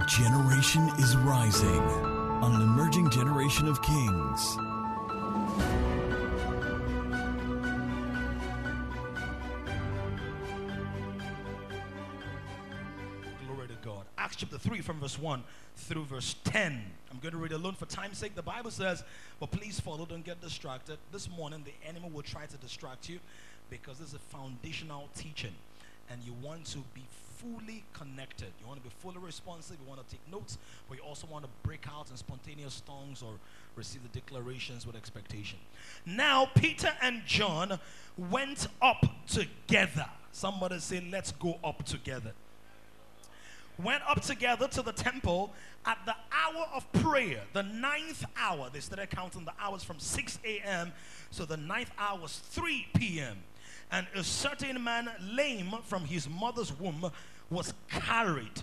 A generation is rising on an emerging generation of kings. Glory to God. Acts chapter 3 from verse 1 through verse 10. I'm going to read alone for time's sake. The Bible says, but please follow, don't get distracted. This morning, the enemy will try to distract you because this is a foundational teaching and you want to be fully connected. You want to be fully responsive. You want to take notes, but you also want to break out in spontaneous tongues or receive the declarations with expectation. Now, Peter and John went up together. Somebody say, Let's go up together went up together to the temple at the hour of prayer, the ninth hour. They started counting the hours from 6 a.m. So the ninth hour was 3 p.m. And a certain man, lame from his mother's womb, was carried,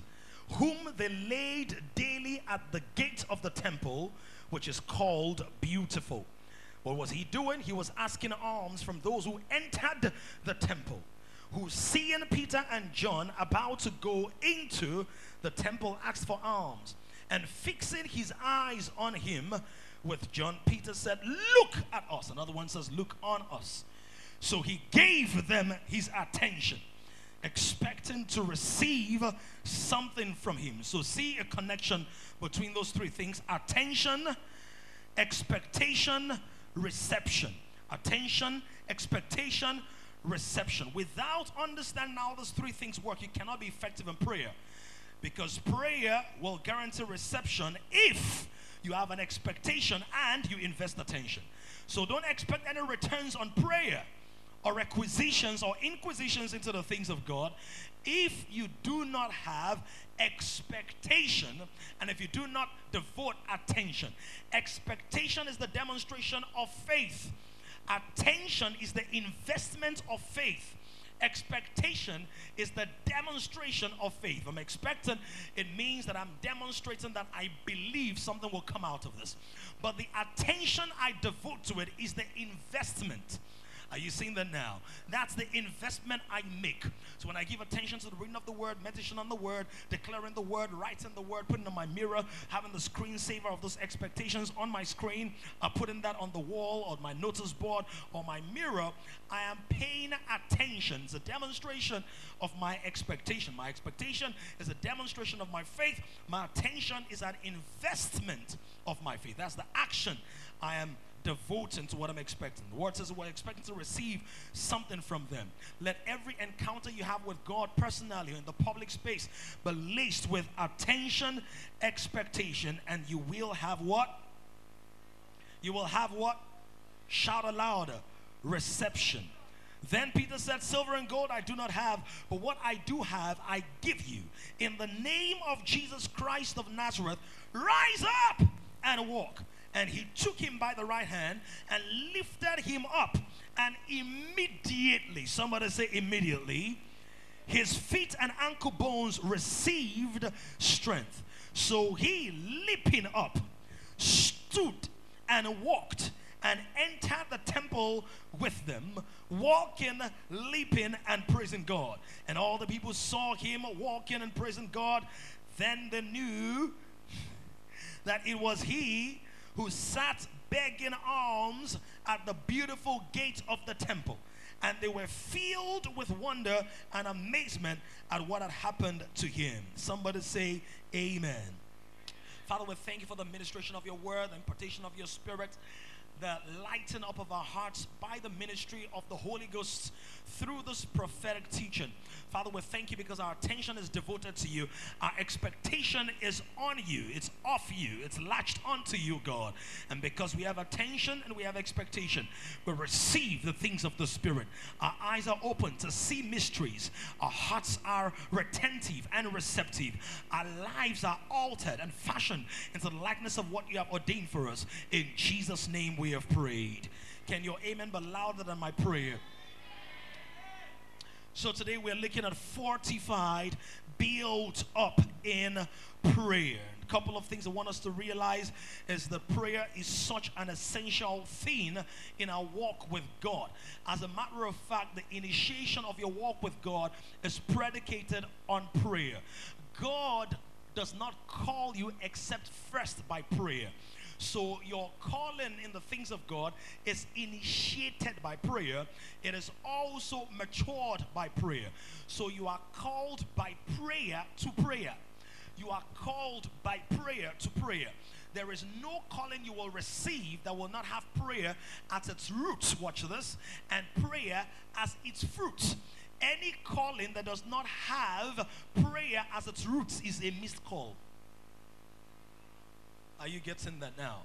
whom they laid daily at the gate of the temple, which is called Beautiful. What was he doing? He was asking alms from those who entered the temple who seeing Peter and John about to go into the temple asked for alms and fixing his eyes on him with John Peter said look at us another one says look on us so he gave them his attention expecting to receive something from him so see a connection between those three things attention expectation reception attention expectation reception. Without understanding how those three things work, you cannot be effective in prayer. Because prayer will guarantee reception if you have an expectation and you invest attention. So don't expect any returns on prayer or requisitions or inquisitions into the things of God if you do not have expectation and if you do not devote attention. Expectation is the demonstration of faith. Attention is the investment of faith. Expectation is the demonstration of faith. I'm expecting, it means that I'm demonstrating that I believe something will come out of this. But the attention I devote to it is the investment. Are you seeing that now? That's the investment I make. So when I give attention to the reading of the word, meditation on the word, declaring the word, writing the word, putting on my mirror, having the screensaver of those expectations on my screen, uh, putting that on the wall or my notice board or my mirror, I am paying attention. It's a demonstration of my expectation. My expectation is a demonstration of my faith. My attention is an investment of my faith. That's the action I am devoting to what I'm expecting. The word says we're expecting to receive something from them. Let every encounter you have with God personally in the public space be laced with attention, expectation, and you will have what? You will have what? Shout aloud, reception. Then Peter said, Silver and gold I do not have, but what I do have, I give you. In the name of Jesus Christ of Nazareth, rise up and walk and he took him by the right hand and lifted him up. And immediately, somebody say immediately, his feet and ankle bones received strength. So he, leaping up, stood and walked and entered the temple with them, walking, leaping, and praising God. And all the people saw him walking and praising God. Then they knew that it was he who sat begging alms at the beautiful gate of the temple. And they were filled with wonder and amazement at what had happened to him. Somebody say, Amen. Father, we thank you for the ministration of your word, the impartation of your spirit the lighting up of our hearts by the ministry of the Holy Ghost through this prophetic teaching. Father, we thank you because our attention is devoted to you. Our expectation is on you, it's off you, it's latched onto you, God. And because we have attention and we have expectation, we receive the things of the Spirit. Our eyes are open to see mysteries, our hearts are retentive and receptive. Our lives are altered and fashioned into the likeness of what you have ordained for us. In Jesus' name we have prayed. Can your amen be louder than my prayer? So today we're looking at fortified, built up in prayer. A couple of things I want us to realize is that prayer is such an essential thing in our walk with God. As a matter of fact, the initiation of your walk with God is predicated on prayer. God does not call you except first by prayer. So your calling in the things of God is initiated by prayer. It is also matured by prayer. So you are called by prayer to prayer. You are called by prayer to prayer. There is no calling you will receive that will not have prayer at its roots. Watch this. And prayer as its fruit. Any calling that does not have prayer as its roots is a missed call. Are you getting that now?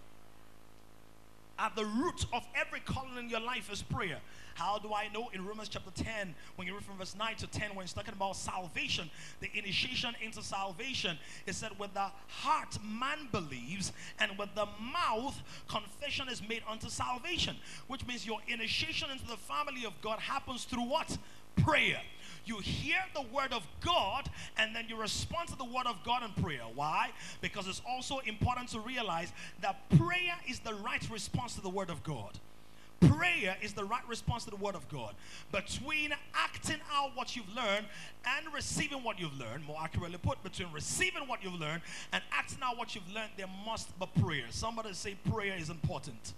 At the root of every calling in your life is prayer. How do I know? In Romans chapter 10, when you read from verse 9 to 10, when it's talking about salvation, the initiation into salvation, it said, With the heart man believes, and with the mouth confession is made unto salvation. Which means your initiation into the family of God happens through what? Prayer. You hear the word of God and then you respond to the word of God in prayer. Why? Because it's also important to realize that prayer is the right response to the word of God. Prayer is the right response to the word of God. Between acting out what you've learned and receiving what you've learned, more accurately put, between receiving what you've learned and acting out what you've learned, there must be prayer. Somebody say prayer is important.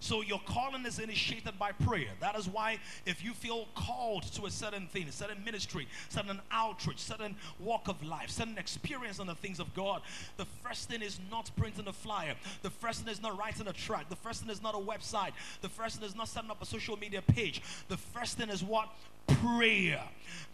So your calling is initiated by prayer. That is why if you feel called to a certain thing, a certain ministry, certain outreach, certain walk of life, certain experience on the things of God, the first thing is not printing a flyer. The first thing is not writing a track. The first thing is not a website. The first thing is not setting up a social media page. The first thing is what? prayer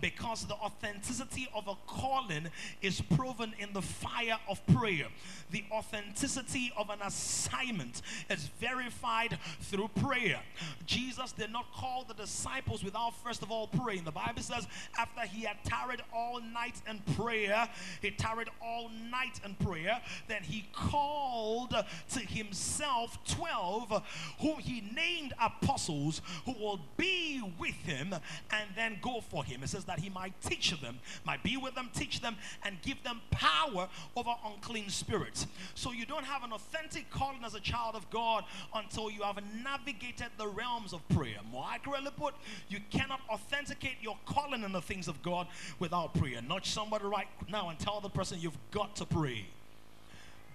because the authenticity of a calling is proven in the fire of prayer. The authenticity of an assignment is verified through prayer. Jesus did not call the disciples without first of all praying. The Bible says, after he had tarried all night in prayer, he tarried all night in prayer, then he called to himself 12 whom he named apostles who will be with him and then go for him. It says that he might teach them, might be with them, teach them, and give them power over unclean spirits. So you don't have an authentic calling as a child of God until you have navigated the realms of prayer. More accurately put, you cannot authenticate your calling in the things of God without prayer. Nudge somebody right now and tell the person you've got to pray.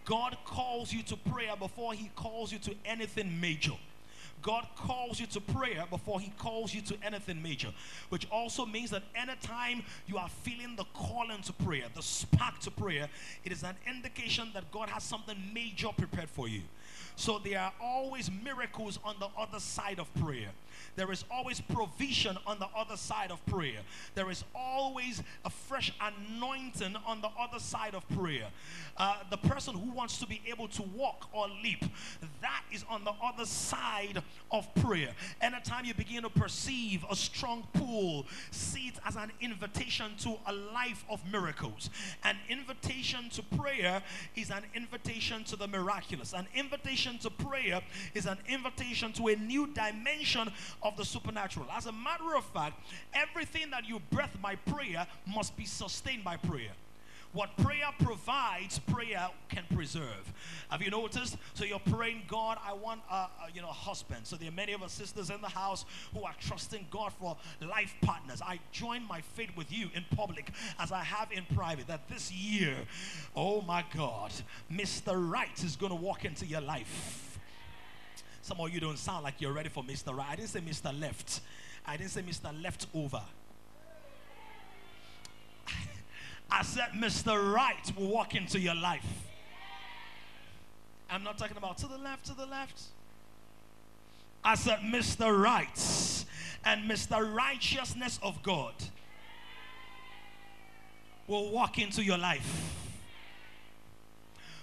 God calls you to prayer before he calls you to anything major. God calls you to prayer before He calls you to anything major, which also means that anytime you are feeling the calling to prayer, the spark to prayer, it is an indication that God has something major prepared for you. So there are always miracles on the other side of prayer. There is always provision on the other side of prayer. There is always a fresh anointing on the other side of prayer. Uh, the person who wants to be able to walk or leap, that is on the other side of prayer. Anytime you begin to perceive a strong pull, see it as an invitation to a life of miracles. An invitation to prayer is an invitation to the miraculous. An invitation to prayer is an invitation to a new dimension of the supernatural. As a matter of fact, everything that you breath by prayer must be sustained by prayer. What prayer provides, prayer can preserve. Have you noticed? So you're praying, God, I want a, a, you know a husband. So there are many of our sisters in the house who are trusting God for life partners. I join my faith with you in public as I have in private. That this year, oh my God, Mr. Right is going to walk into your life. Some of you don't sound like you're ready for Mr. Right. I didn't say Mr. Left. I didn't say Mr. Leftover. I said Mr. Right will walk into your life. I'm not talking about to the left, to the left. I said Mr. Right and Mr. Righteousness of God will walk into your life.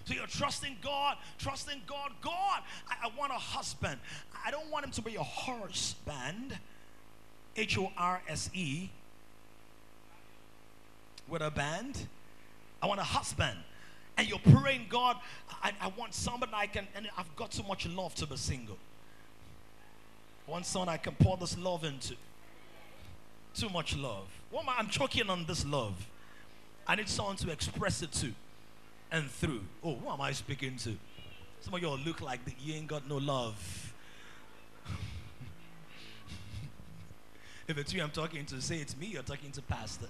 So you're trusting God, trusting God. God, I, I want a husband. I don't want him to be a horse band, H O R S E, with a band. I want a husband. And you're praying, God, I, I want somebody I can, and I've got so much love to be single. One son I can pour this love into. Too much love. What am I? I'm choking on this love. I need someone to express it to and through. Oh, who am I speaking to? Some of y'all look like you ain't got no love. if it's you I'm talking to, say it's me, you're talking to Pastor.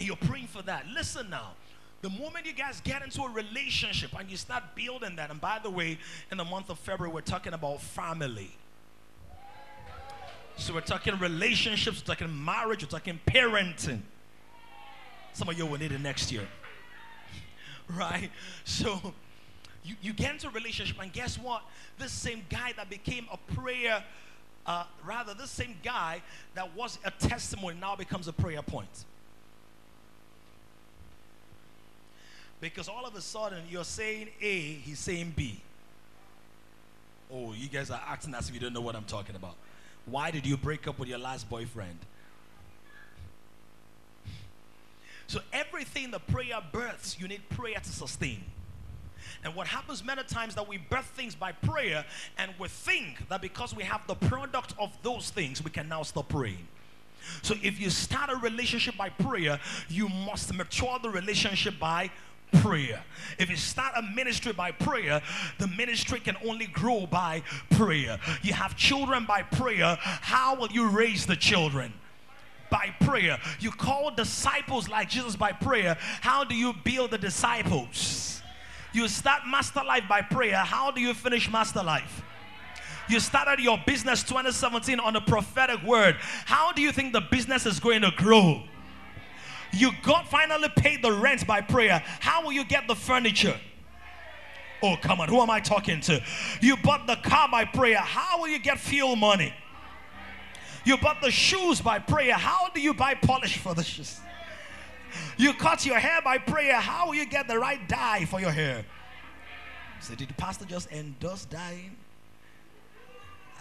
And you're praying for that. Listen now. The moment you guys get into a relationship and you start building that, and by the way, in the month of February, we're talking about family. So we're talking relationships, we're talking marriage, we're talking parenting. Some of you will need it next year. Right? So you, you get into a relationship, and guess what? This same guy that became a prayer, uh, rather, this same guy that was a testimony now becomes a prayer point. Because all of a sudden you're saying A, he's saying B. Oh, you guys are acting as if you don't know what I'm talking about. Why did you break up with your last boyfriend? So, everything the prayer births, you need prayer to sustain. And what happens many times that we birth things by prayer and we think that because we have the product of those things, we can now stop praying. So if you start a relationship by prayer, you must mature the relationship by prayer. If you start a ministry by prayer, the ministry can only grow by prayer. You have children by prayer, how will you raise the children? By prayer. You call disciples like Jesus by prayer. How do you build the disciples? You start Master Life by prayer. How do you finish Master Life? You started your business 2017 on a prophetic word. How do you think the business is going to grow? You got finally paid the rent by prayer. How will you get the furniture? Oh, come on. Who am I talking to? You bought the car by prayer. How will you get fuel money? You bought the shoes by prayer. How do you buy polish for the shoes? You cut your hair by prayer. How will you get the right dye for your hair? So, did the pastor just endorse dyeing?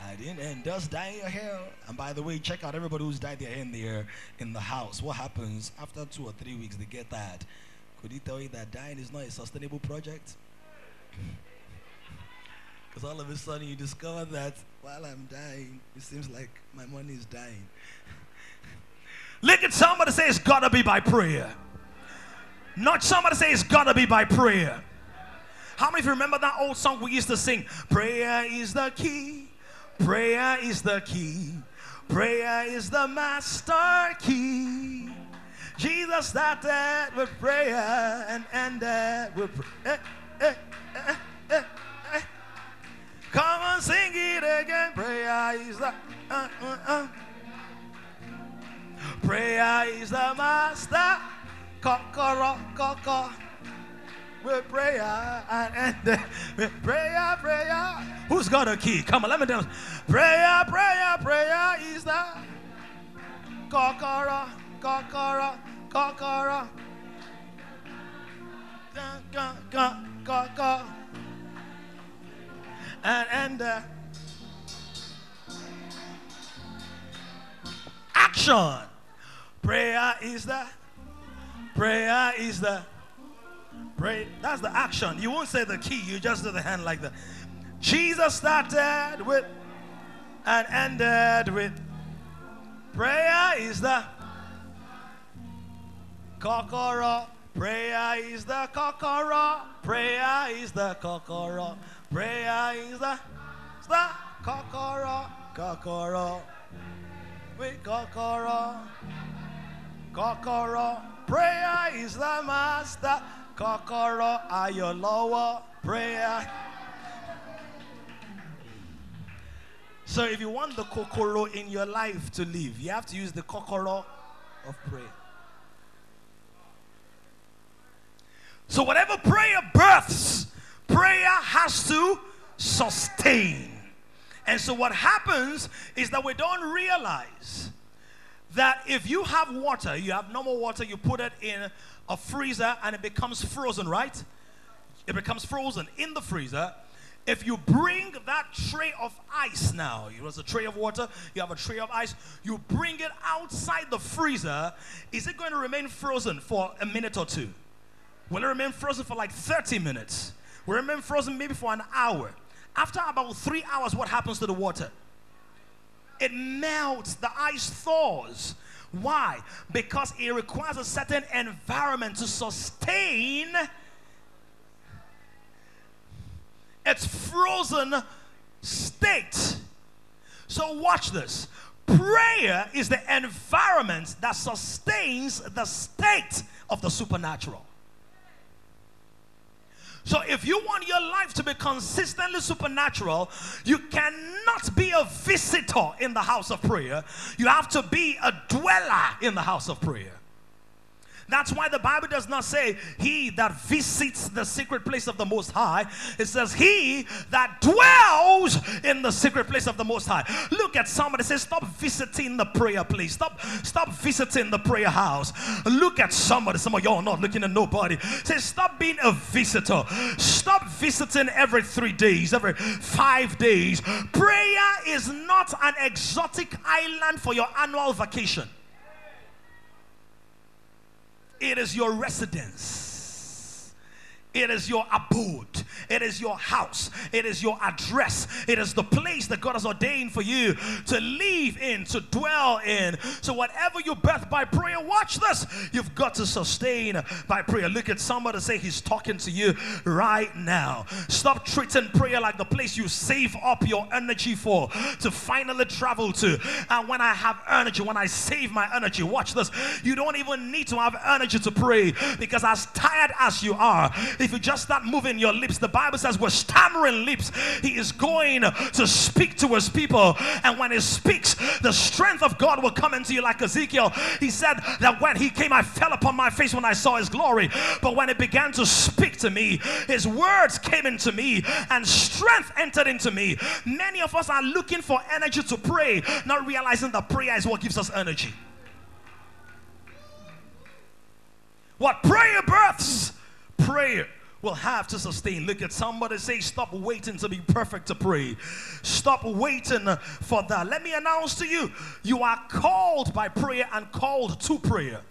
I didn't endorse dyeing your hair. And by the way, check out everybody who's dyed their hair in the air in the house. What happens after two or three weeks? They get that. Could he tell you that dying is not a sustainable project? Because all of a sudden you discover that while I'm dying, it seems like my money is dying. Look at somebody say it's gotta be by prayer. Not somebody say it's gotta be by prayer. How many of you remember that old song we used to sing? Prayer is the key. Prayer is the key. Prayer is the master key. Jesus started with prayer and ended with prayer. Eh, eh, eh, Come on, sing it again. Prayer is the. Uh, uh, uh. Prayer is the master. Kokoro, koko. With prayer and end with prayer, prayer. Who's got a key? Come on, let me dance. Prayer, prayer, prayer is the kokoro, kokoro, kokoro. Go, go, go, go. And and uh, action. Prayer is the prayer is the pray. That's the action. You won't say the key, you just do the hand like that. Jesus started with and ended with prayer is the kokoro. Prayer is the kokoro. Prayer is the kokoro. Prayer is the, the kokoro. Kokoro. With kokoro. Kokoro. Prayer is the master. Kokoro ayolowo. Prayer. So if you want the kokoro in your life to live, you have to use the kokoro of prayer. So whatever prayer births, prayer has to sustain. And so what happens is that we don't realize that if you have water, you have normal water, you put it in a freezer and it becomes frozen, right? It becomes frozen in the freezer. If you bring that tray of ice now, it was a tray of water, you have a tray of ice, you bring it outside the freezer, is it going to remain frozen for a minute or two? Will it remain frozen for like 30 minutes? Will it remain frozen maybe for an hour? After about three hours, what happens to the water? It melts, the ice thaws. Why? Because it requires a certain environment to sustain its frozen state. So, watch this. prayer is the environment that sustains the state of the supernatural. So, if you want your life to be consistently supernatural, you cannot be a visitor in the house of prayer. You have to be a dweller in the house of prayer. That's why the Bible does not say he that visits the secret place of the Most High. It says he that dwells in the secret place of the Most High. Look at somebody say, stop visiting the prayer place. Stop, stop visiting the prayer house. Look at somebody. Some of y'all not looking at nobody. Say, stop being a visitor. Stop visiting every three days, every five days. Prayer is not an exotic island for your annual vacation. It is your residence. It is your abode. It is your house. It is your address. It is the place that God has ordained for you to live in, to dwell in. So, whatever you birth by prayer, watch this. You've got to sustain by prayer. Look at somebody say, He's talking to you right now. Stop treating prayer like the place you save up your energy for to finally travel to. And when I have energy, when I save my energy, watch this. You don't even need to have energy to pray because, as tired as you are, if you just start moving your lips, the Bible says with stammering lips, He is going to speak to His people. And when He speaks, the strength of God will come into you like Ezekiel. He said that when He came, I fell upon my face when I saw His glory. But when He began to speak to me, His words came into me and strength entered into me. Many of us are looking for energy to pray, not realizing that prayer is what gives us energy. What prayer births prayer will have to sustain. Look at somebody say, Stop waiting to be perfect to pray. Stop waiting for that. Let me announce to you, you are called by prayer and called to prayer.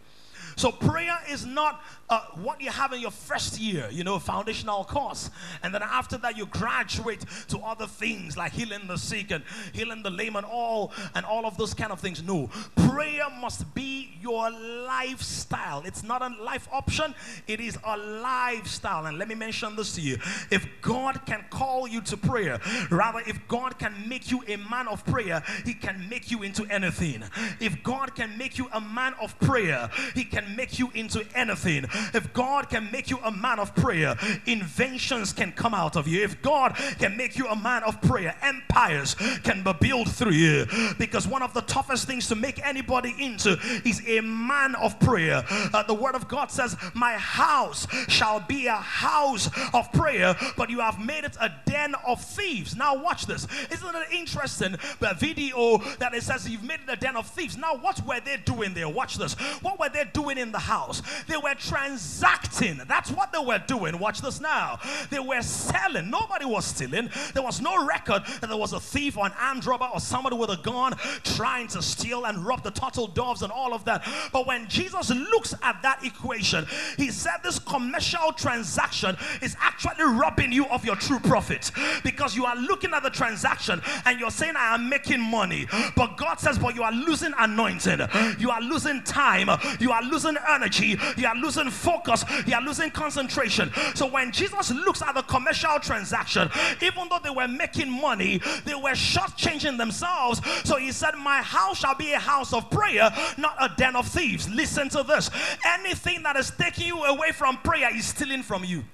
So prayer is not uh, what you have in your first year, you know, foundational course. And then after that, you graduate to other things like healing the sick and healing the lame and all and all of those kind of things. No, prayer must be your lifestyle. It's not a life option, it is a lifestyle. And let me mention this to you. If God can call you to prayer, rather, if God can make you a man of prayer, He can make you into anything. If God can make you a man of prayer, He can make you into anything. If God can make you a man of prayer, inventions can come out of you. If God can make you a man of prayer, empires can be built through you. Because one of the toughest things to make anybody into is a man of prayer. Uh, the word of God says, My house shall be a house of prayer, but you have made it a den of thieves. Now, watch this. Isn't it interesting? The video that it says you've made it a den of thieves. Now, what were they doing there? Watch this. What were they doing in the house? They were transacting. That's what they were doing. Watch this now. They were selling. Nobody was stealing. There was no record that there was a thief or an armed robber or somebody with a gun trying to steal and rob the turtle doves and all of that. But when Jesus looks at that equation, he said this commercial transaction is actually robbing you of your true profit because you are looking at the transaction and you're saying, I am making money. But God says, but you are losing anointing, you are losing time, you are losing energy, you are losing focus, you are losing concentration. So when Jesus looks at the commercial transaction, even though they were making money, they were shortchanging themselves. So he said, My house shall be a house of prayer, not a den of thieves. Listen to this. Anything that is taking you away from prayer is stealing from you.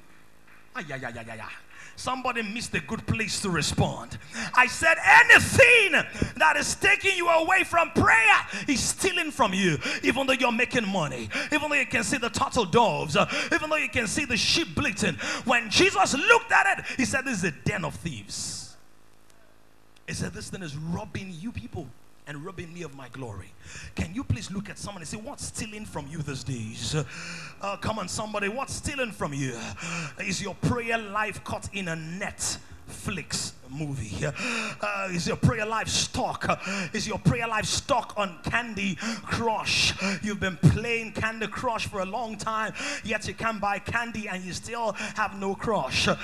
Ay, ay, ay, ay, ay, ay. Somebody missed a good place to respond. I said, anything that is taking you away from prayer is stealing from you, even though you're making money, even though you can see the turtle doves, uh, even though you can see the sheep bleating. When Jesus looked at it, he said, This is a den of thieves. He said, This thing is robbing you people and robbing me of my glory. Can you please look at someone and say, What's stealing from you these days? Uh, come on, somebody, what's stealing from you? Is your prayer life caught in a net? Flicks movie? Uh, is your prayer life stuck? is your prayer life stuck on Candy Crush? You've been playing Candy Crush for a long time, yet you can't buy candy and you still have no crush. Uh,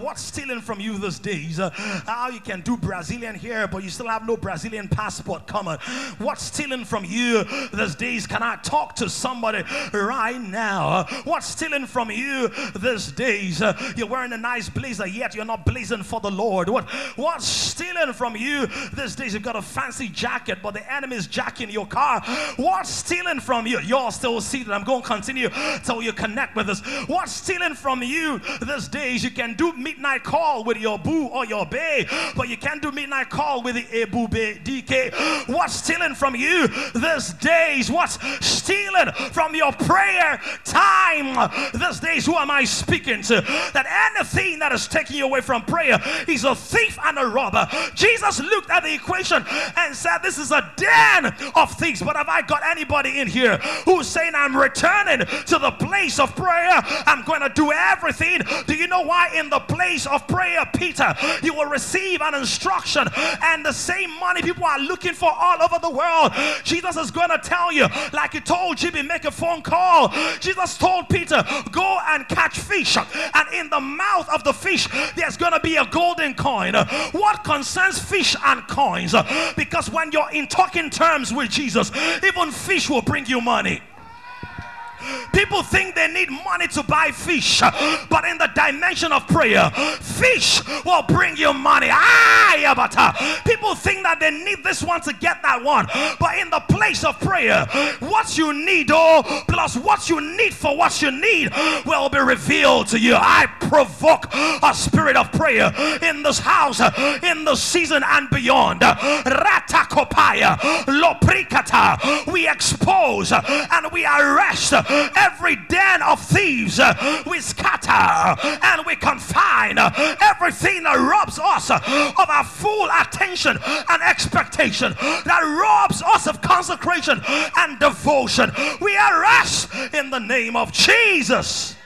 what's stealing from you these days? Uh, how you can do Brazilian here, but you still have no Brazilian passport coming. What's stealing from you these days? Can I talk to somebody right now? What's stealing from you these days? you're wearing a nice blazer, yet you're not blazing for the Lord. What What's stealing from you these days? You've got a fancy jacket, but the enemy is jacking your car. What's stealing from you? You're still seated. I'm going to continue till you connect with us. What's stealing from you these days? You can do midnight call with your boo or your bae, but you can't do midnight call with the Abu Bay DK. What's stealing from you these days? What's stealing from your prayer time these days? Who am I speaking to? That anything that is taking you away from prayer is a thief and a robber. Jesus looked at the equation and said, This is a den of thieves. But have I got anybody in here who's saying, I'm returning to the place of prayer? I'm going to do everything. Do you know why? In the place of prayer, Peter, you will receive an instruction and the same money people are looking for all over the world. Jesus is going to tell you, like he told Jimmy, make a phone call. Jesus told Peter, go and catch fish. And in the mouth of the fish, there's going to be a golden coin. What concerns fish and coins? Because when you're in talking terms with Jesus, even fish will bring you money. People think they need money to buy fish, but in the dimension of prayer, fish will bring you money. Ah, People think that they need this one to get that one, but in the place of prayer, what you need, oh, plus what you need for what you need will be revealed to you. I provoke a spirit of prayer in this house, in the season and beyond. We expose and we arrest every den of thieves. Uh, we scatter and we confine uh, everything that robs us uh, of our full attention and expectation, that robs us of consecration and devotion. We arrest in the name of Jesus.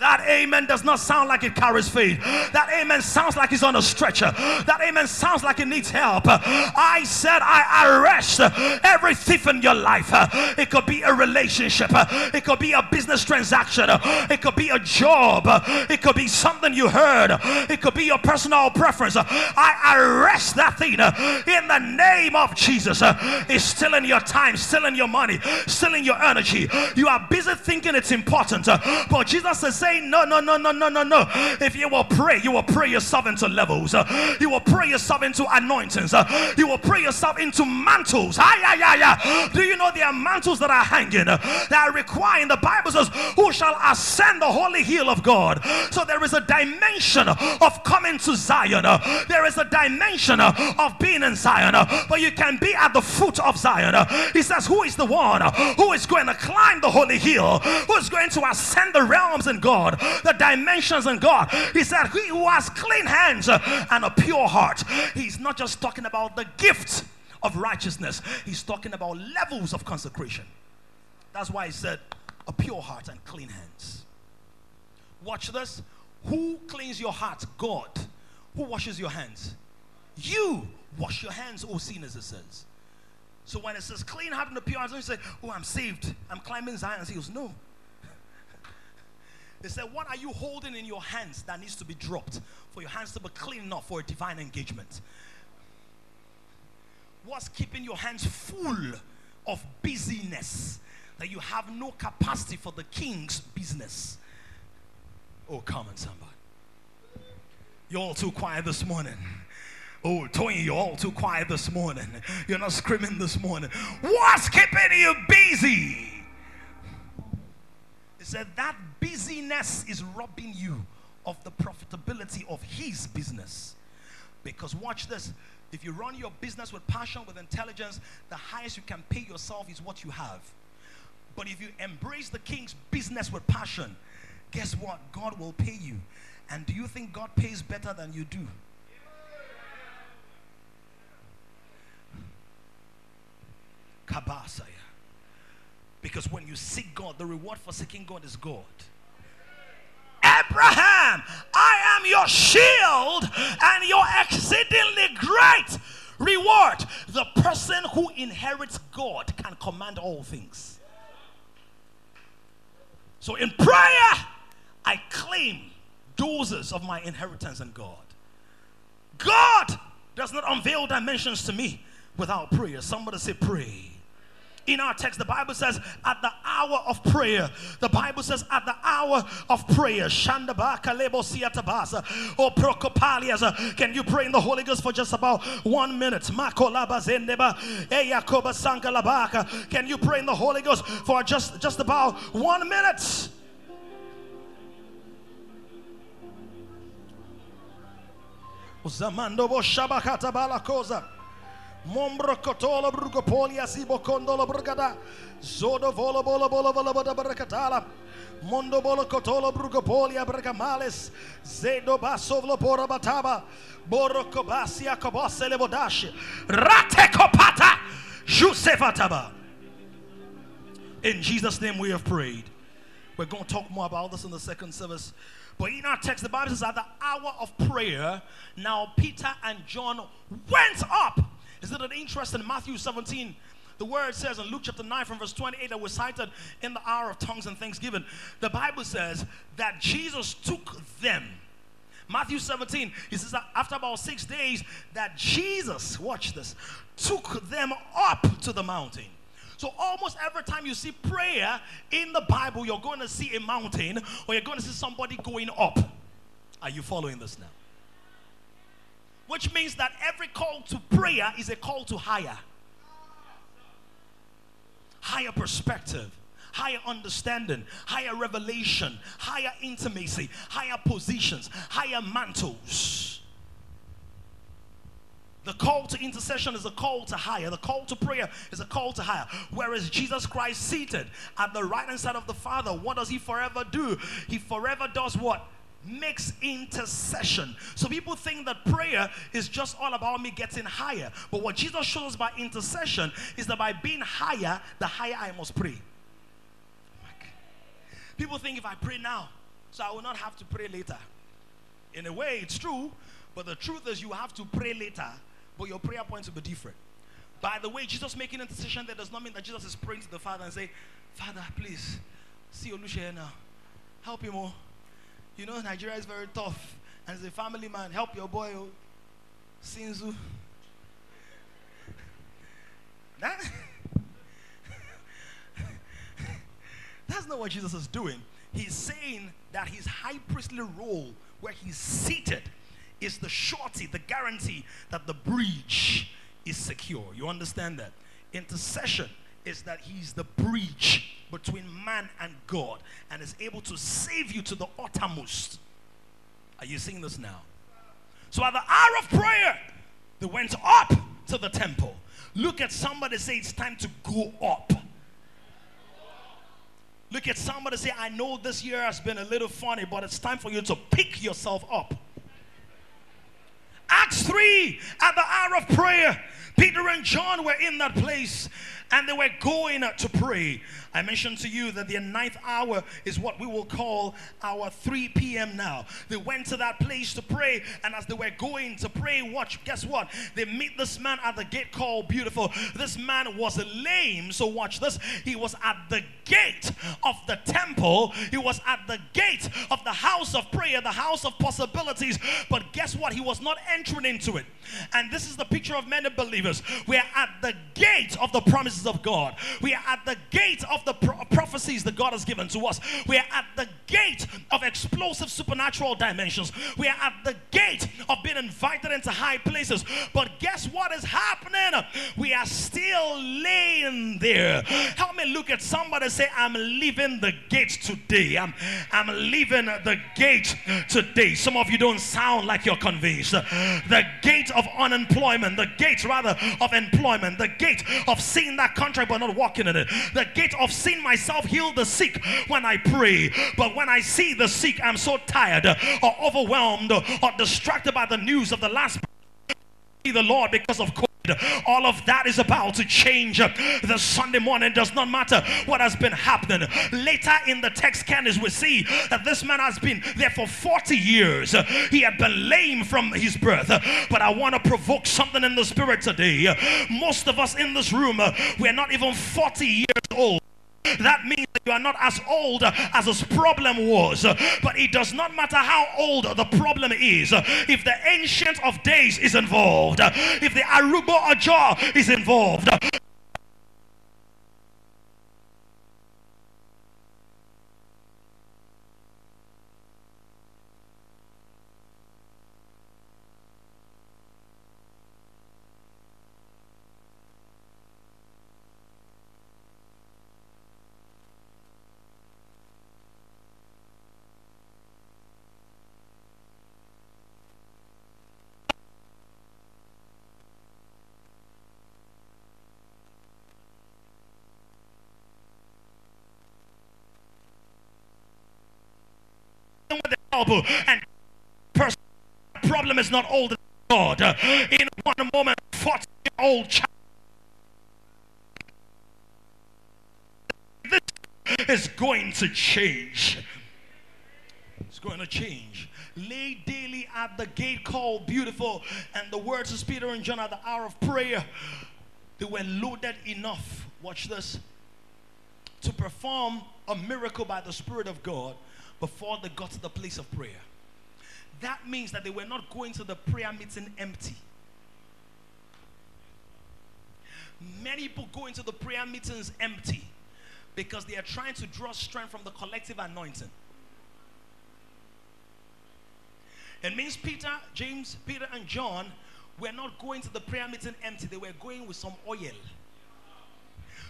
That amen does not sound like it carries faith. That amen sounds like it's on a stretcher. That amen sounds like it needs help. I said, I arrest every thief in your life. It could be a relationship, it could be a business transaction, it could be a job, it could be something you heard, it could be your personal preference. I arrest that thing in the name of Jesus. It's stealing your time, stealing your money, stealing your energy. You are busy thinking it's important, but Jesus is saying, No, no, no, no, no, no, no. If you will pray, you will pray yourself into levels. You will pray yourself into anointings. You will pray yourself into mantles. Hi, hi, hi, hi. Do you know there are mantles that are hanging that are requiring? The Bible says, Who shall ascend the holy hill of God? So there is a dimension of coming to Zion. There is a dimension of being in Zion. But you can be at the foot of Zion. He says, Who is the one who is going to climb the holy hill? Who is going to ascend the realms in God? God, the dimensions in God. He said, He who has clean hands and a pure heart. He's not just talking about the gift of righteousness, he's talking about levels of consecration. That's why he said, a pure heart and clean hands. Watch this. Who cleans your heart? God. Who washes your hands? You wash your hands, O sinners, it says. So when it says clean heart and a pure heart, don't say, Oh, I'm saved. I'm climbing Zion. He goes, No. They said, What are you holding in your hands that needs to be dropped for your hands to be clean enough for a divine engagement? What's keeping your hands full of busyness that you have no capacity for the king's business? Oh, come on, somebody. You're all too quiet this morning. Oh, Tony, you're all too quiet this morning. You're not screaming this morning. What's keeping you busy? Said that busyness is robbing you of the profitability of his business. Because watch this if you run your business with passion, with intelligence, the highest you can pay yourself is what you have. But if you embrace the king's business with passion, guess what? God will pay you. And do you think God pays better than you do? Kabasaya. Because when you seek God, the reward for seeking God is God. Abraham, I am your shield and your exceedingly great reward. The person who inherits God can command all things. So in prayer, I claim doses of my inheritance in God. God does not unveil dimensions to me without prayer. Somebody say, pray in our text, the Bible says, at the hour of prayer, the Bible says, at the hour of prayer, oh, uh, can you pray in the Holy Ghost for just about one minute? Can you pray in the Holy Ghost for just, just about one minute? Zamando bo shabakata balakosa. Mombrocotola sibo sibocondola brugada. Zodo vola bola bola bola bola bracatala. Mondo bolo cotolo brugopolia bracamales. Zedo basso vlopora bataba. Borocobasia cobosse levodash. Rate copata. taba In Jesus' name we have prayed. We're going to talk more about this in the second service. But in our text, the Bible says, at the hour of prayer, now Peter and John went up isn't it interesting? Matthew 17, the word says in Luke chapter 9 from verse 28 that was cited in the hour of tongues and thanksgiving. The Bible says that Jesus took them. Matthew 17, he says after about six days that Jesus, watch this, took them up to the mountain. So almost every time you see prayer in the Bible, you're going to see a mountain or you're going to see somebody going up. Are you following this now? which means that every call to prayer is a call to higher. Higher perspective, higher understanding, higher revelation, higher intimacy, higher positions, higher mantles. The call to intercession is a call to higher. The call to prayer is a call to higher. Whereas Jesus Christ seated at the right hand side of the Father, what does he forever do? He forever does what? makes intercession. So people think that prayer is just all about me getting higher. But what Jesus shows by intercession is that by being higher, the higher I must pray. People think if I pray now, so I will not have to pray later. In a way, it's true, but the truth is you have to pray later, but your prayer points will be different. By the way, Jesus making intercession there does not mean that Jesus is praying to the Father and say, Father, please, see Olushaya now. Help him, more. You know, Nigeria is very tough. And as a family man, help your boy, oh, Sinzu. That, that's not what Jesus is doing. He's saying that his high priestly role, where he's seated, is the surety, the guarantee that the breach is secure. You understand that? Intercession is that he's the bridge between man and God and is able to save you to the uttermost. Are you seeing this now? So at the hour of prayer, they went up to the temple. Look at somebody say, It's time to go up. Look at somebody say, I know this year has been a little funny, but it's time for you to pick yourself up. Acts 3, at the hour of prayer, Peter and John were in that place and they were going to pray. I mentioned to you that the ninth hour is what we will call our 3 p.m. now. They went to that place to pray, and as they were going to pray, watch, guess what? They meet this man at the gate called Beautiful. This man was lame, so watch this. He was at the gate of the temple, he was at the gate of the house of prayer, the house of possibilities. But guess what? He was not entering into it. And this is the picture of many believers. We are at the gate of the promise promises of God. We are at the gate of the pro- prophecies that God has given to us. We are at the gate of explosive supernatural dimensions. We are at the gate of being invited into high places. But guess what is happening? We are still laying there. Help me look at somebody say, I'm leaving the gate today. I'm, I'm leaving the gate today. Some of you don't sound like you're convinced. The gate of unemployment, the gate rather of employment, the gate of seeing that that contract but not walking in it. The gate of sin myself heal the sick when I pray. But when I see the sick, I'm so tired or overwhelmed or distracted by the news of the last the Lord because of all of that is about to change. The Sunday morning does not matter what has been happening. Later in the text, Candace, we see that this man has been there for 40 years. He had been lame from his birth. But I want to provoke something in the spirit today. Most of us in this room, we're not even 40 years old that means that you are not as old as this problem was. But it does not matter how old the problem is. If the Ancient of Days is involved, if the Aruba Ajar is involved, elbow and person problem is not older than God. In one moment, 40 old child. This is going to change. It's going to change. Lay daily at the gate called beautiful, and the words of Peter and John at the hour of prayer, they were loaded enough. Watch this to perform a miracle by the Spirit of God before they got to the place of prayer. That means that they were not going to the prayer meeting empty. Many people go into the prayer meetings empty because they are trying to draw strength from the collective anointing. It means Peter, James, Peter, and John were not going to the prayer meeting empty, they were going with some oil.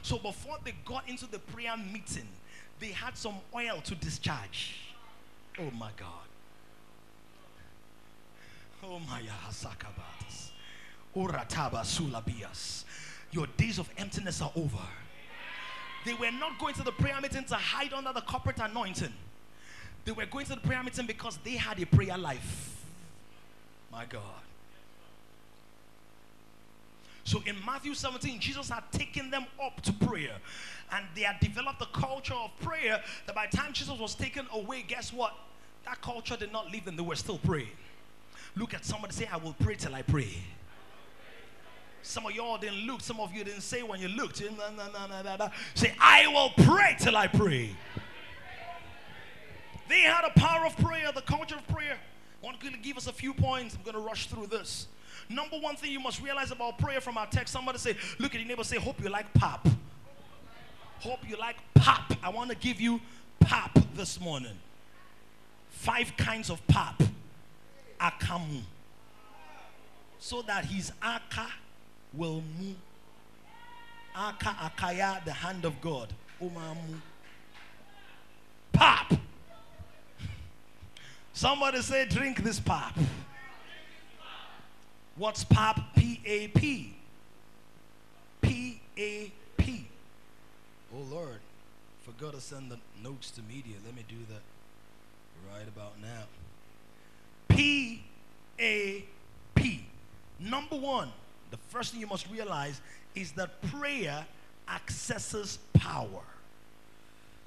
So before they got into the prayer meeting, they had some oil to discharge. Oh my God. Oh my Hasakabatas. Urataba oh Sulabias. Your days of emptiness are over. They were not going to the prayer meeting to hide under the corporate anointing. They were going to the prayer meeting because they had a prayer life. My God. So in Matthew 17, Jesus had taken them up to prayer. And they had developed a culture of prayer that by the time Jesus was taken away, guess what? That culture did not leave them, they were still praying. Look at somebody say, I will pray till I pray. Some of y'all didn't look, some of you didn't say when you looked. Say, I will pray till I pray. They had a power of prayer, the culture of prayer. I want to give us a few points. I'm going to rush through this. Number one thing you must realize about prayer from our text somebody say, Look at your neighbor, say, Hope you like pop. Hope you like pop. I want to give you pop this morning. Five kinds of pop. Akamu. So that his aka will move. Aka akaya, the hand of God. Umamu. Pop. Somebody say, drink this pop. What's pop? P A P. P A P. Oh Lord, forgot to send the notes to media. Let me do that right about now. P A P. Number one, the first thing you must realize is that prayer accesses power.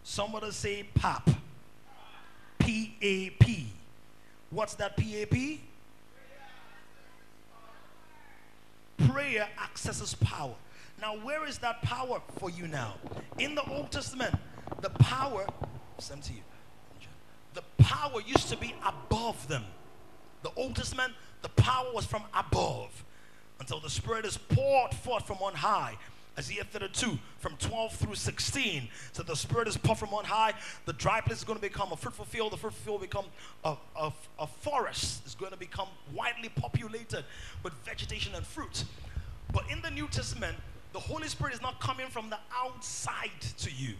Somebody say PAP. P A P. What's that P A P? Prayer accesses power. Now, where is that power for you now? In the Old Testament, the power, sent to you. The power used to be above them. The Old Testament, the power was from above until the Spirit is poured forth from on high. Isaiah 32 from 12 through 16. So the Spirit is poured from on high. The dry place is going to become a fruitful field. The fruitful field will become a, a, a forest. It's going to become widely populated with vegetation and fruit. But in the New Testament, the Holy Spirit is not coming from the outside to you.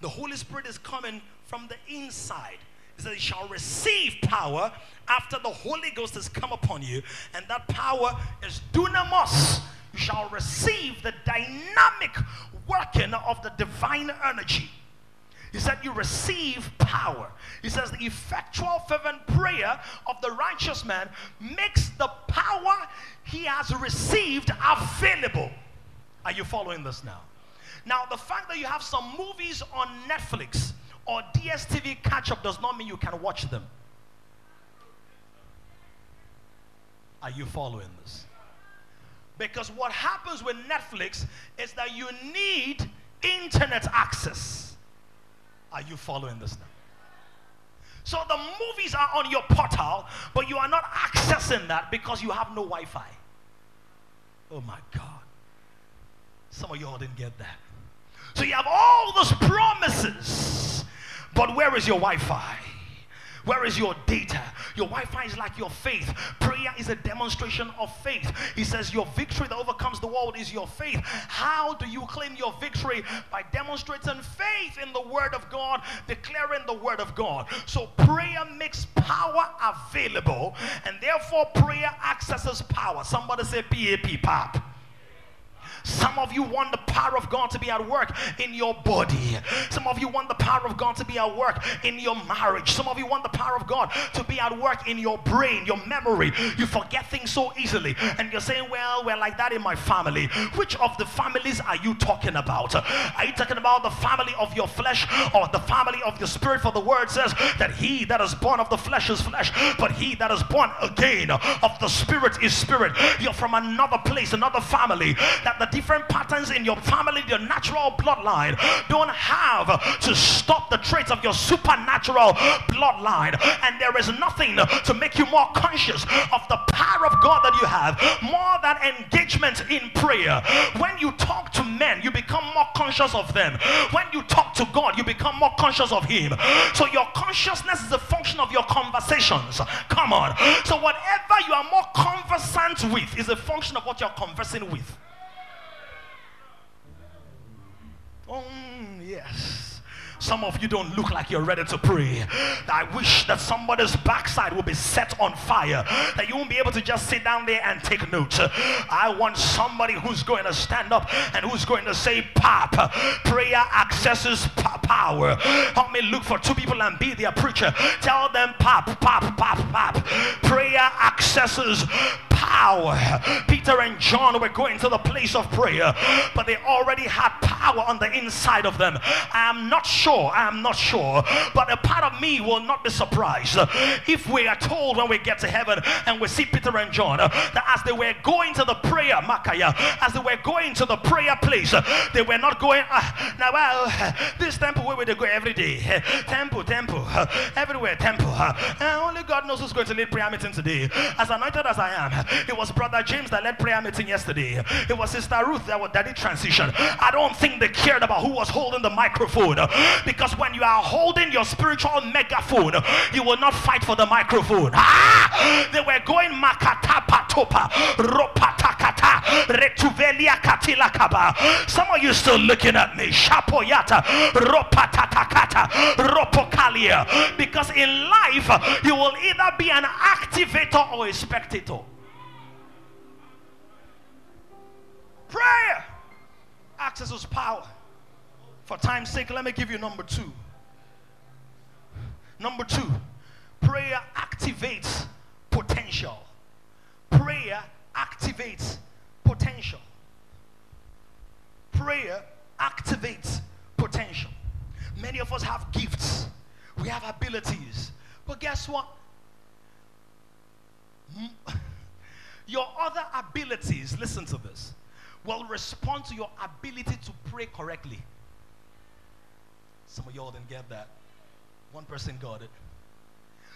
The Holy Spirit is coming from the inside. He says, shall receive power after the Holy Ghost has come upon you. And that power is dunamis. Shall receive the dynamic working of the divine energy. He said, You receive power. He says, The effectual, fervent prayer of the righteous man makes the power he has received available. Are you following this now? Now, the fact that you have some movies on Netflix or DSTV catch up does not mean you can watch them. Are you following this? Because what happens with Netflix is that you need internet access. Are you following this now? So the movies are on your portal, but you are not accessing that because you have no Wi Fi. Oh my God. Some of y'all didn't get that. So you have all those promises, but where is your Wi Fi? Where is your data? Your Wi Fi is like your faith. Prayer is a demonstration of faith. He says, Your victory that overcomes the world is your faith. How do you claim your victory? By demonstrating faith in the Word of God, declaring the Word of God. So prayer makes power available, and therefore prayer accesses power. Somebody say PAP, PAP. Some of you want the power of God to be at work in your body. Some of you want the power of God to be at work in your marriage. Some of you want the power of God to be at work in your brain, your memory. You forget things so easily. And you're saying, Well, we're like that in my family. Which of the families are you talking about? Are you talking about the family of your flesh or the family of your spirit? For the word says that he that is born of the flesh is flesh, but he that is born again of the spirit is spirit. You're from another place, another family. That the different patterns in your family, your natural bloodline, don't have to stop the traits of your supernatural bloodline. And there is nothing to make you more conscious of the power of God that you have, more than engagement in prayer. When you talk to men, you become more conscious of them. When you talk to God, you become more conscious of Him. So your consciousness is a function of your conversations. Come on. So whatever you are more conversant with is a function of what you're conversing with. Oh, yes. Some of you don't look like you're ready to pray. I wish that somebody's backside will be set on fire, that you won't be able to just sit down there and take notes. I want somebody who's going to stand up and who's going to say, Pop, prayer accesses power. Help me look for two people and be their preacher. Tell them, Pop, pop, pop, pop. Prayer accesses power. Peter and John were going to the place of prayer, but they already had power on the inside of them. I am not sure, I am not sure, but a part of me will not be surprised if we are told when we get to heaven and we see Peter and John that as they were going to the prayer, Makaya, as they were going to the prayer place, they were not going, uh, now, well, this temple where they go every day, temple, temple, everywhere, temple. Only God knows who's going to lead prayer meeting today. As anointed as I am, it was Brother James that led prayer meeting yesterday. It was Sister Ruth that, that did transition. I don't think they cared about who was holding the microphone because when you are holding your spiritual megaphone, you will not fight for the microphone. Ah! They were going makata patopa, ropatakata, retuvelia katila kaba. Some of you still looking at me. Shapoyata, ropatatakata, ropokalia. Because in life, you will either be an activator or a spectator. Prayer accesses power. For time's sake, let me give you number two. Number two, prayer activates potential. Prayer activates potential. Prayer activates potential. Many of us have gifts, we have abilities, but guess what? Your other abilities, listen to this, will respond to your ability to pray correctly. Some of y'all didn't get that. One person got it.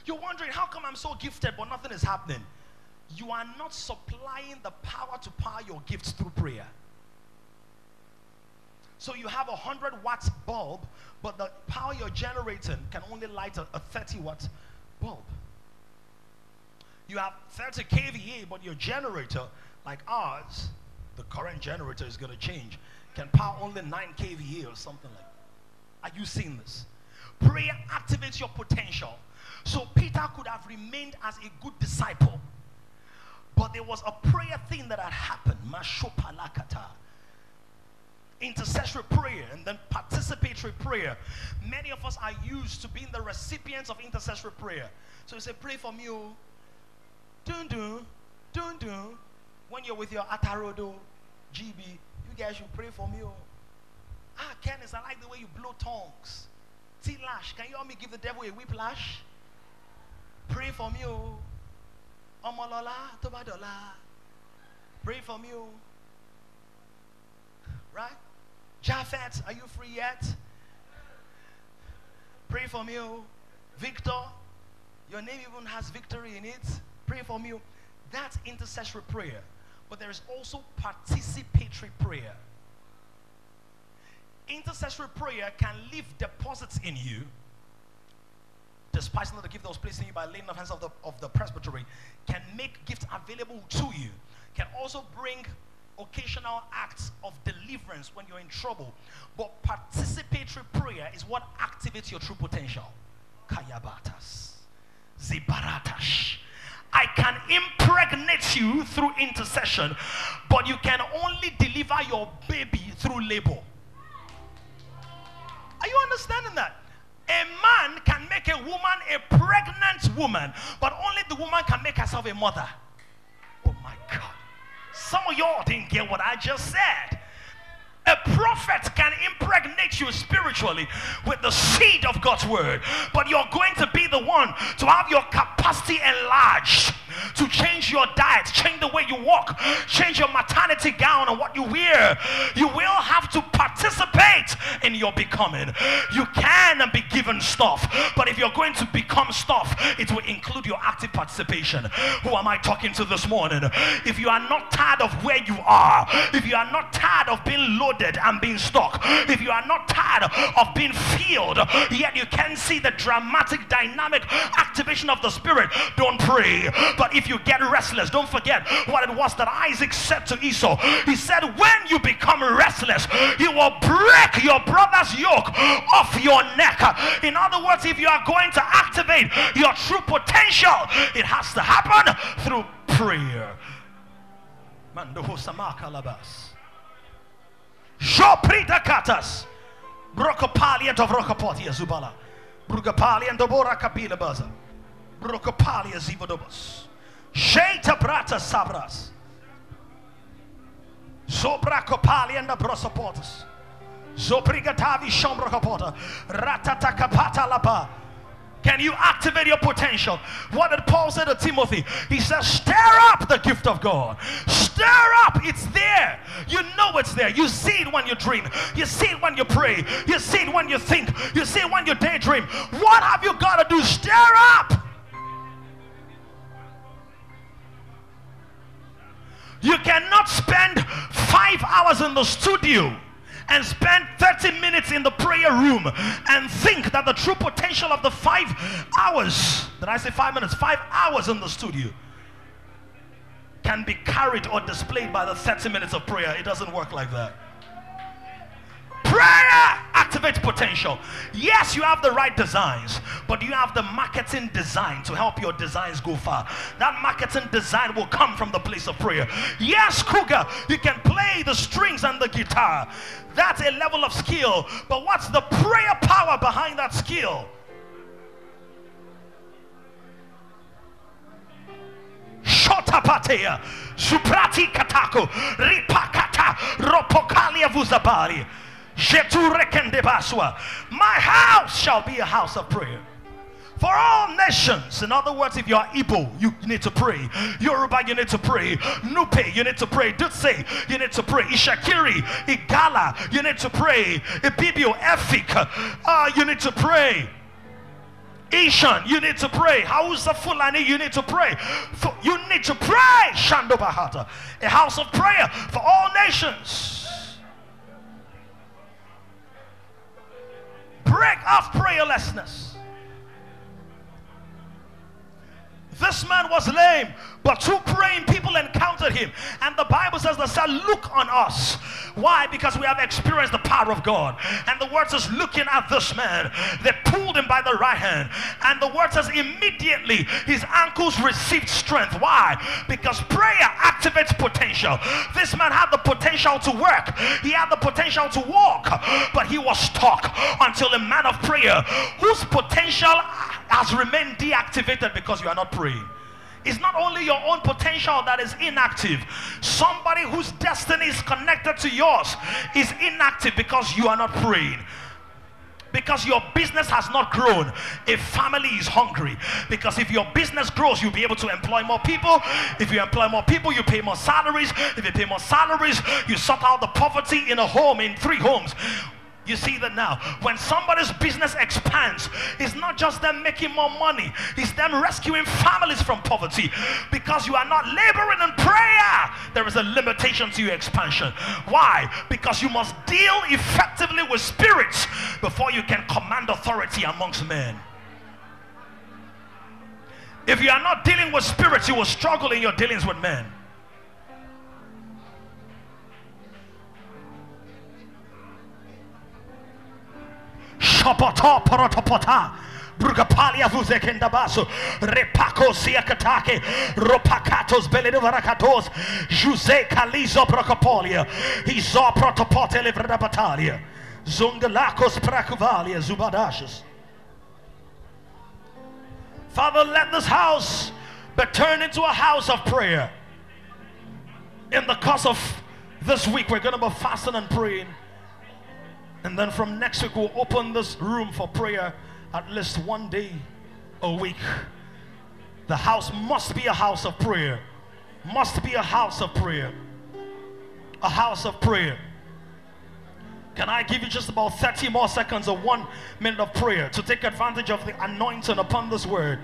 You're wondering, how come I'm so gifted but nothing is happening? You are not supplying the power to power your gifts through prayer. So you have a 100 watts bulb, but the power you're generating can only light a, a 30 watt bulb. You have 30 kVA, but your generator, like ours, the current generator is going to change, can power only 9 kVA or something like that. Are you seeing this? Prayer activates your potential. So Peter could have remained as a good disciple. But there was a prayer thing that had happened. Mashopalakata. Intercessory prayer and then participatory prayer. Many of us are used to being the recipients of intercessory prayer. So you say, pray for me. Oh. Dun dun, dun dun. When you're with your Atarodo GB, you guys should pray for me. Oh. Ah, Kenneth, I like the way you blow tongues. T-lash, can you help me give the devil a whiplash? Pray for me, oh. Omolola, Tobadola. Pray for me, oh. Right? Japhet, are you free yet? Pray for me, oh. Victor, your name even has victory in it. Pray for me. Oh. That's intercessory prayer. But there is also participatory prayer. Intercessory prayer can leave deposits in you, despite not to give those placed in you by laying of hands of the, of the presbytery, can make gifts available to you, can also bring occasional acts of deliverance when you're in trouble. But participatory prayer is what activates your true potential. Kayabatas. Zibaratash. I can impregnate you through intercession, but you can only deliver your baby through labor. Are you understanding that? A man can make a woman a pregnant woman, but only the woman can make herself a mother. Oh my God. Some of y'all didn't get what I just said. A prophet can impregnate you spiritually with the seed of God's word, but you're going to be the one to have your capacity enlarged to change your diet, change the way you walk, change your maternity gown and what you wear. You will have to participate in your becoming. You can be given stuff, but if you're going to become stuff, it will include your active participation. Who am I talking to this morning? If you are not tired of where you are, if you are not tired of being loaded and being stuck, if you are not tired of being filled, yet you can see the dramatic, dynamic activation of the Spirit, don't pray. But if you get restless, don't forget what it was that Isaac said to Esau. He said, When you become restless, you will break your brother's yoke off your neck. In other words, if you are going to activate your true potential, it has to happen through prayer. Mando Joprita katas. Zubala. Brugapali Dobora Kapila Baza. Brokopali Zivodobos. Sheta Brata Sabras. Sobra Kopali and the Brosopotas. Zobrigatavi Shombrokopota. Ratata Kapata Lapa. Can you activate your potential? What did Paul say to Timothy? He says, Stir up the gift of God. Stir up. It's there. You know it's there. You see it when you dream. You see it when you pray. You see it when you think. You see it when you daydream. What have you got to do? Stir up. Hours in the studio and spend 30 minutes in the prayer room and think that the true potential of the five hours, did I say five minutes? Five hours in the studio can be carried or displayed by the 30 minutes of prayer. It doesn't work like that. Prayer activates potential. Yes, you have the right designs, but you have the marketing design to help your designs go far. That marketing design will come from the place of prayer. Yes, Cougar, you can play the strings and the guitar. That's a level of skill, but what's the prayer power behind that skill? Shotapatea, Suprati Katako, Ripakata, Ropokalia Vuzabari. My house shall be a house of prayer for all nations. In other words, if you are Igbo, you need to pray. Yoruba, you need to pray. Nupe, you need to pray. Dutse, you need to pray. Itsekiri, Igala, you need to pray. Ibibio, Efik, uh, you need to pray. Ishan, you need to pray. Hausa Fulani, you need to pray. You need to pray. Shando Bahata, a house of prayer for all nations. Break off prayerlessness. This man was lame, but two praying people encountered him. And the Bible says they said, Look on us. Why? Because we have experienced the power of God. And the word says, Looking at this man, they pulled him by the right hand. And the word says, Immediately his ankles received strength. Why? Because prayer activates potential. This man had the potential to work, he had the potential to walk, but he was stuck until a man of prayer whose potential has remained deactivated because you are not praying. It's not only your own potential that is inactive. Somebody whose destiny is connected to yours is inactive because you are not praying. Because your business has not grown. A family is hungry. Because if your business grows you'll be able to employ more people. If you employ more people you pay more salaries. If you pay more salaries you sort out the poverty in a home in three homes you see that now. When somebody's business expands, it's not just them making more money, it's them rescuing families from poverty. Because you are not laboring in prayer, there is a limitation to your expansion. Why? Because you must deal effectively with spirits before you can command authority amongst men. If you are not dealing with spirits, you will struggle in your dealings with men. Repako siakatake. Kalizo procopolia. Izo protopote zubadashas. Father, let this house be turned into a house of prayer. In the course of this week, we're going to be fasting and praying. And then from next week, we'll open this room for prayer at least one day a week. The house must be a house of prayer. Must be a house of prayer. A house of prayer. Can I give you just about 30 more seconds of one minute of prayer to take advantage of the anointing upon this word?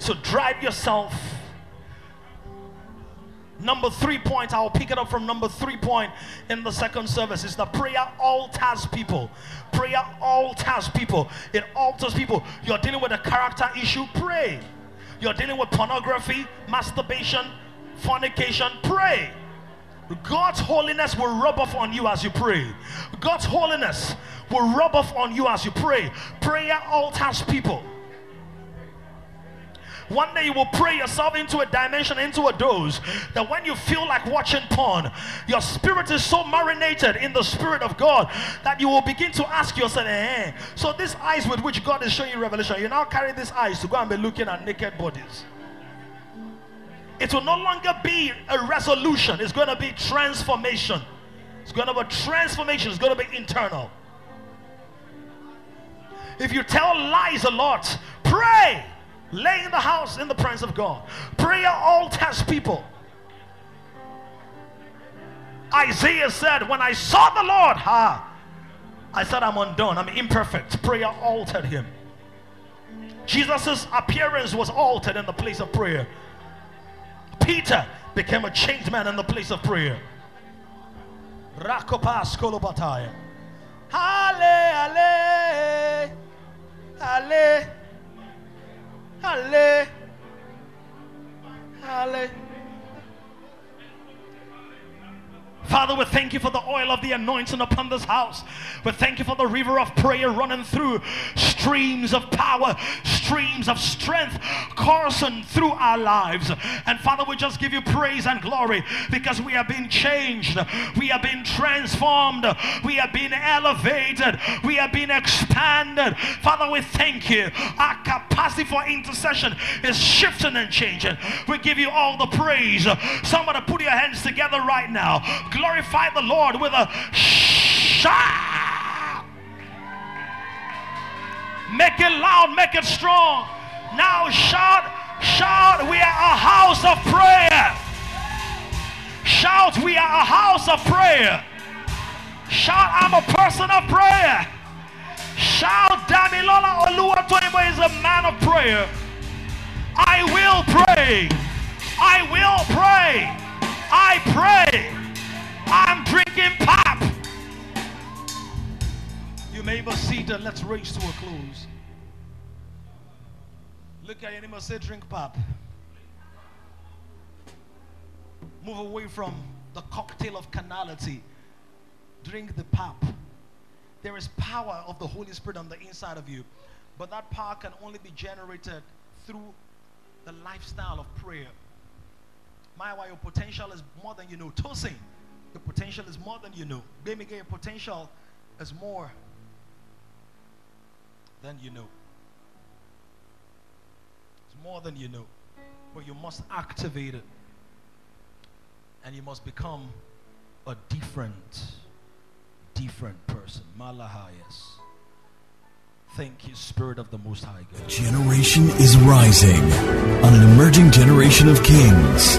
To drive yourself. Number three point, I'll pick it up from number three point in the second service is the prayer alters people. Prayer alters people. It alters people. You're dealing with a character issue, pray. You're dealing with pornography, masturbation, fornication, pray. God's holiness will rub off on you as you pray. God's holiness will rub off on you as you pray. Prayer alters people. One day you will pray yourself into a dimension, into a dose, that when you feel like watching porn, your spirit is so marinated in the spirit of God that you will begin to ask yourself, eh, so these eyes with which God is showing you revelation, you now carry these eyes to go and be looking at naked bodies. It will no longer be a resolution, it's going to be transformation. It's going to be transformation, it's going to be internal. If you tell lies a lot, pray. Lay in the house in the presence of God. Prayer alters people. Isaiah said, When I saw the Lord, ha, I said, I'm undone, I'm imperfect. Prayer altered him. Jesus' appearance was altered in the place of prayer. Peter became a changed man in the place of prayer. Rakopas kolobataya. Hale, hale, hale, Father, we thank you for the oil of the anointing upon this house. We thank you for the river of prayer running through streams of power, streams of strength coursing through our lives. And Father, we just give you praise and glory because we have been changed, we have been transformed, we have been elevated, we have been expanded. Father, we thank you. Our capacity for intercession is shifting and changing. We give you all the praise. Somebody put your hands together right now glorify the Lord with a shout. Make it loud, make it strong. Now shout, shout, we are a house of prayer. Shout, we are a house of prayer. Shout, I'm a person of prayer. Shout, Damilola Oluwatoyinbo is a man of prayer. I will pray. I will pray. I pray. I'm drinking pop. You may be seated. Let's race to a close. Look at your neighbor say, drink pop. Move away from the cocktail of carnality. Drink the pop. There is power of the Holy Spirit on the inside of you, but that power can only be generated through the lifestyle of prayer. My, why your potential is more than you know. Tossing. Your potential is more than you know. Baby, your potential is more than you know. It's more than you know. But you must activate it. And you must become a different, different person. Malahayas. Thank you, Spirit of the Most High God. Generation is rising on an emerging generation of kings.